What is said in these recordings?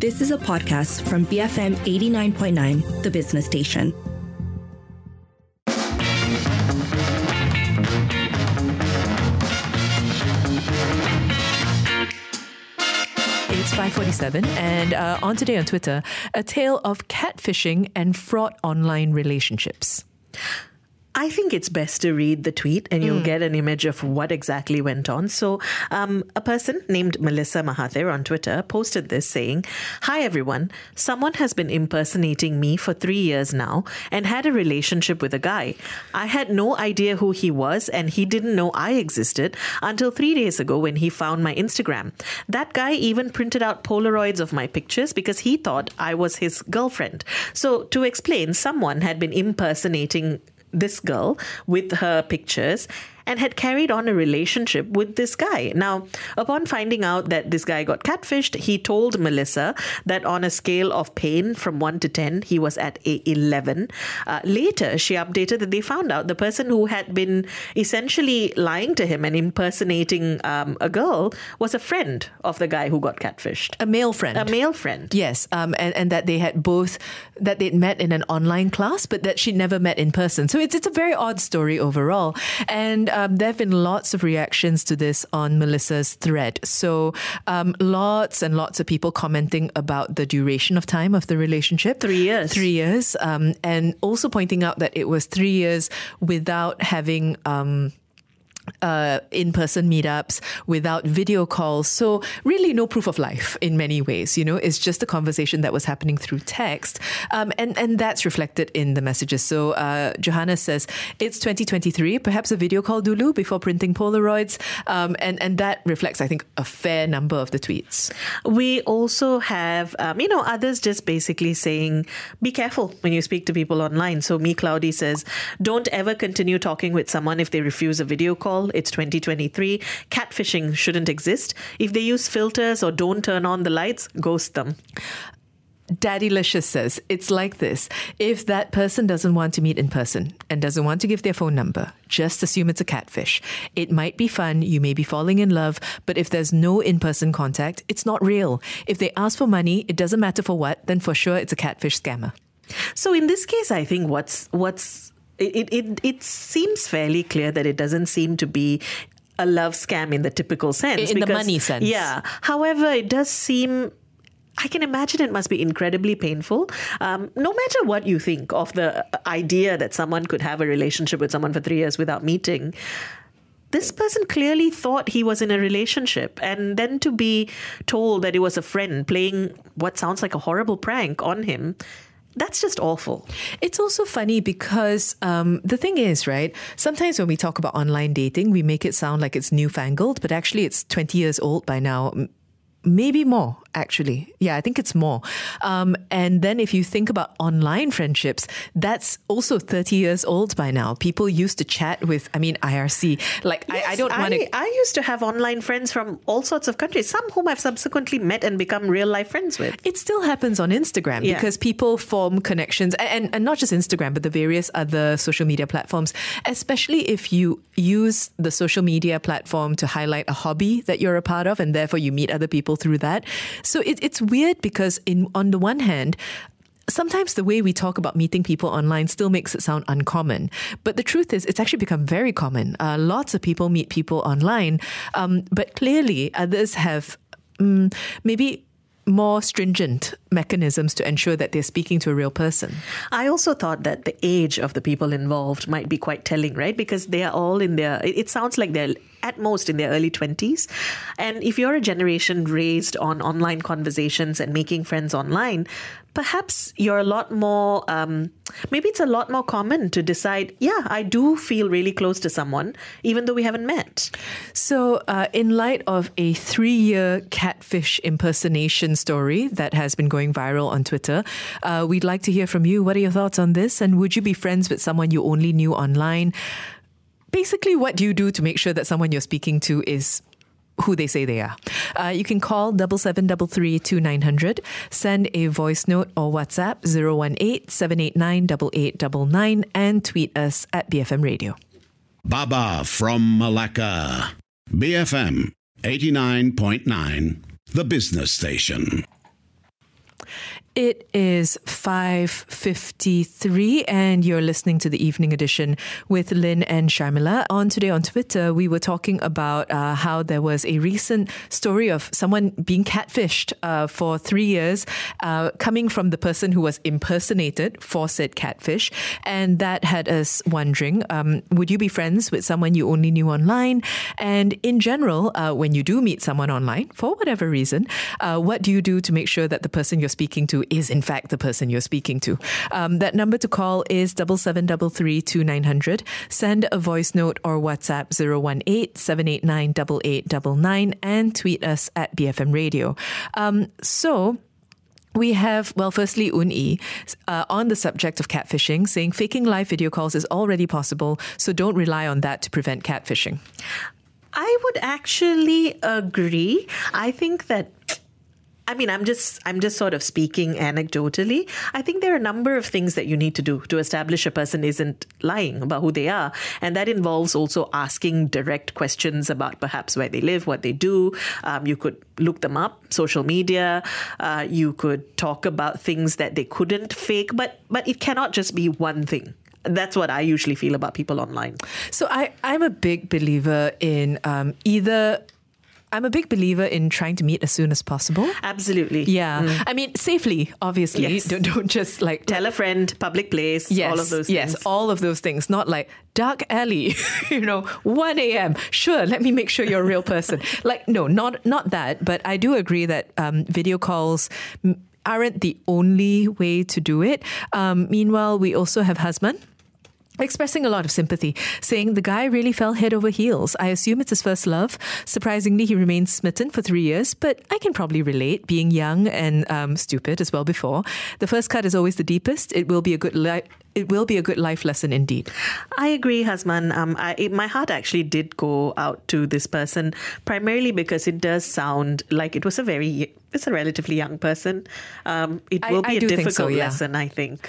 This is a podcast from BFM 89.9, the business station. It's 547 and uh, on today on Twitter, a tale of catfishing and fraught online relationships. I think it's best to read the tweet and you'll get an image of what exactly went on. So, um, a person named Melissa Mahathir on Twitter posted this saying, Hi everyone, someone has been impersonating me for three years now and had a relationship with a guy. I had no idea who he was and he didn't know I existed until three days ago when he found my Instagram. That guy even printed out Polaroids of my pictures because he thought I was his girlfriend. So, to explain, someone had been impersonating this girl with her pictures and had carried on a relationship with this guy. Now, upon finding out that this guy got catfished, he told Melissa that on a scale of pain from 1 to 10, he was at a 11. Uh, later, she updated that they found out the person who had been essentially lying to him and impersonating um, a girl was a friend of the guy who got catfished. A male friend. A male friend. Yes, um, and, and that they had both, that they'd met in an online class, but that she'd never met in person. So it's, it's a very odd story overall. And um, there have been lots of reactions to this on Melissa's thread. So um, lots and lots of people commenting about the duration of time of the relationship. Three years. Three years. Um, and also pointing out that it was three years without having. Uh, in-person meetups without video calls. So really no proof of life in many ways you know? It's just a conversation that was happening through text. Um, and and that's reflected in the messages. So uh, Johanna says it's 2023 perhaps a video call dulu before printing polaroids. Um, and and that reflects I think a fair number of the tweets. We also have um, you know others just basically saying be careful when you speak to people online. So me cloudy says don't ever continue talking with someone if they refuse a video call it's 2023. Catfishing shouldn't exist. If they use filters or don't turn on the lights, ghost them. Daddylicious says it's like this. If that person doesn't want to meet in person and doesn't want to give their phone number, just assume it's a catfish. It might be fun, you may be falling in love, but if there's no in person contact, it's not real. If they ask for money, it doesn't matter for what, then for sure it's a catfish scammer. So in this case, I think what's what's it, it, it seems fairly clear that it doesn't seem to be a love scam in the typical sense. In because, the money sense. Yeah. However, it does seem I can imagine it must be incredibly painful. Um, no matter what you think of the idea that someone could have a relationship with someone for three years without meeting, this person clearly thought he was in a relationship. And then to be told that it was a friend playing what sounds like a horrible prank on him that's just awful. It's also funny because um, the thing is, right? Sometimes when we talk about online dating, we make it sound like it's newfangled, but actually it's 20 years old by now, maybe more actually. Yeah, I think it's more. Um, and then if you think about online friendships, that's also 30 years old by now. People used to chat with, I mean, IRC. Like, yes, I, I, don't want to. I used to have online friends from all sorts of countries, some whom I've subsequently met and become real life friends with. It still happens on Instagram yeah. because people form connections, and, and not just Instagram, but the various other social media platforms, especially if you use the social media platform to highlight a hobby that you're a part of, and therefore you meet other people through that. So it, it's weird because in on the one hand, sometimes the way we talk about meeting people online still makes it sound uncommon. But the truth is, it's actually become very common. Uh, lots of people meet people online, um, but clearly others have um, maybe more stringent mechanisms to ensure that they're speaking to a real person. I also thought that the age of the people involved might be quite telling, right? Because they are all in their, it sounds like they're at most in their early 20s. And if you're a generation raised on online conversations and making friends online, perhaps you're a lot more, um, maybe it's a lot more common to decide, yeah, I do feel really close to someone, even though we haven't met. So, uh, in light of a three year catfish impersonation story that has been going viral on Twitter, uh, we'd like to hear from you. What are your thoughts on this? And would you be friends with someone you only knew online? basically, what do you do to make sure that someone you're speaking to is who they say they are. Uh, you can call double seven double three two nine hundred, send a voice note or WhatsApp 018 789 8899 and tweet us at BFM Radio. Baba from Malacca. BFM 89.9, the business station. It is 5.53 and you're listening to the evening edition with Lynn and Sharmila. On today on Twitter, we were talking about uh, how there was a recent story of someone being catfished uh, for three years, uh, coming from the person who was impersonated for said catfish. And that had us wondering, um, would you be friends with someone you only knew online? And in general, uh, when you do meet someone online, for whatever reason, uh, what do you do to make sure that the person you're speaking to is in fact the person you're speaking to. Um, that number to call is double seven double three two nine hundred. Send a voice note or WhatsApp 018 789 8899 and tweet us at BFM Radio. Um, so we have, well, firstly, Un uh, on the subject of catfishing, saying faking live video calls is already possible, so don't rely on that to prevent catfishing. I would actually agree. I think that I mean, I'm just I'm just sort of speaking anecdotally. I think there are a number of things that you need to do to establish a person isn't lying about who they are, and that involves also asking direct questions about perhaps where they live, what they do. Um, you could look them up, social media. Uh, you could talk about things that they couldn't fake, but but it cannot just be one thing that's what I usually feel about people online. So I, I'm a big believer in um, either I'm a big believer in trying to meet as soon as possible. Absolutely. Yeah. Mm. I mean, safely, obviously. Yes. Don't, don't just like. Tell a friend, public place, yes, all of those yes, things. Yes, all of those things. Not like dark alley, you know, 1 a.m. Sure, let me make sure you're a real person. like, no, not, not that. But I do agree that um, video calls aren't the only way to do it. Um, meanwhile, we also have Hasman expressing a lot of sympathy, saying the guy really fell head over heels. I assume it's his first love. Surprisingly, he remained smitten for three years, but I can probably relate, being young and um, stupid as well before. The first cut is always the deepest. It will be a good life. It will be a good life lesson indeed. I agree, Hasman. Um, I, it, my heart actually did go out to this person primarily because it does sound like it was a very, it's a relatively young person. Um, it will I, be I a difficult so, yeah. lesson, I think.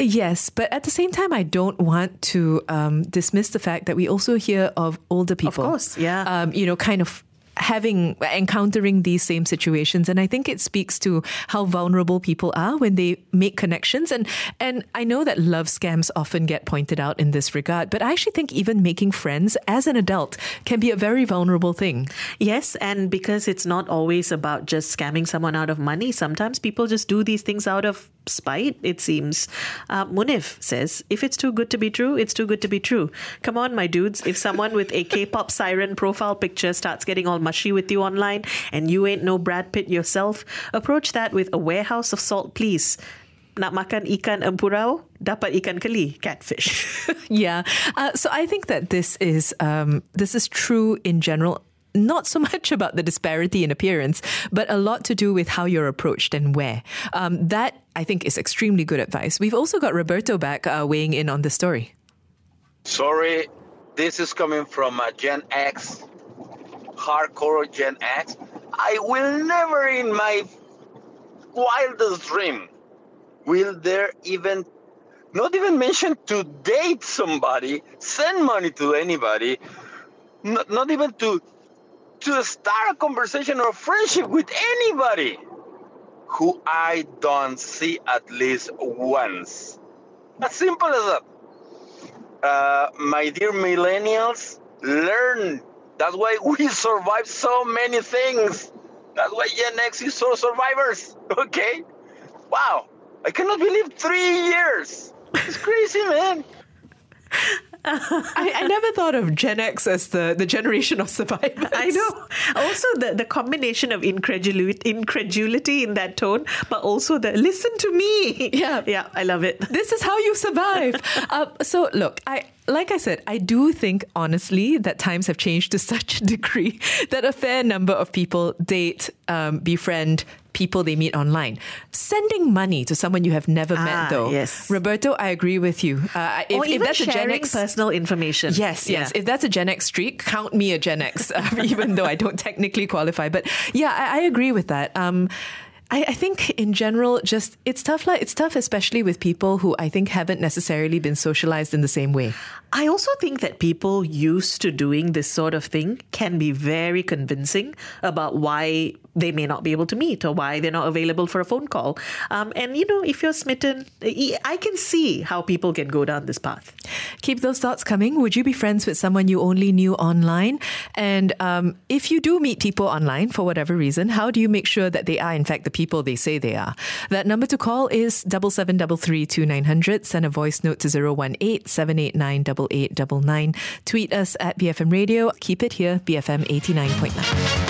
Yes, but at the same time, I don't want to um, dismiss the fact that we also hear of older people. Of course, yeah. Um, you know, kind of having encountering these same situations and i think it speaks to how vulnerable people are when they make connections and and i know that love scams often get pointed out in this regard but i actually think even making friends as an adult can be a very vulnerable thing yes and because it's not always about just scamming someone out of money sometimes people just do these things out of spite it seems uh, munif says if it's too good to be true it's too good to be true come on my dudes if someone with a k-pop siren profile picture starts getting all mushy with you online and you ain't no Brad Pitt yourself, approach that with a warehouse of salt, please. Nak makan ikan empurau, dapat ikan keli, catfish. yeah. Uh, so I think that this is um, this is true in general not so much about the disparity in appearance, but a lot to do with how you're approached and where. Um, that, I think, is extremely good advice. We've also got Roberto back uh, weighing in on the story. Sorry, this is coming from uh, Gen X hardcore Gen X, I will never in my wildest dream will there even not even mention to date somebody, send money to anybody, not, not even to to start a conversation or friendship with anybody who I don't see at least once. As simple as that. Uh, my dear millennials, learn that's why we survive so many things. That's why Gen X is so survivors. Okay? Wow. I cannot believe three years. It's crazy, man. I, I, never thought of Gen X as the, the generation of survivors. I know. Also, the, the combination of incredulity, incredulity in that tone, but also the listen to me. Yeah. Yeah, I love it. This is how you survive. uh, so, look, I, like I said, I do think honestly that times have changed to such a degree that a fair number of people date, um, befriend people they meet online. Sending money to someone you have never ah, met, though. Yes. Roberto, I agree with you. Uh, if, or even if that's sharing a Gen X, personal information. Yes, yes. Yeah. If that's a Gen X streak, count me a Gen X, um, even though I don't technically qualify. But yeah, I, I agree with that. Um, I, I, think in general, just it's tough. Like it's tough, especially with people who I think haven't necessarily been socialized in the same way. I also think that people used to doing this sort of thing can be very convincing about why they may not be able to meet or why they're not available for a phone call. Um, and, you know, if you're smitten, I can see how people can go down this path. Keep those thoughts coming. Would you be friends with someone you only knew online? And um, if you do meet people online for whatever reason, how do you make sure that they are, in fact, the people they say they are? That number to call is double seven double three two nine hundred. Send a voice note to 018 789 8899. Tweet us at BFM Radio. Keep it here, BFM 89.9.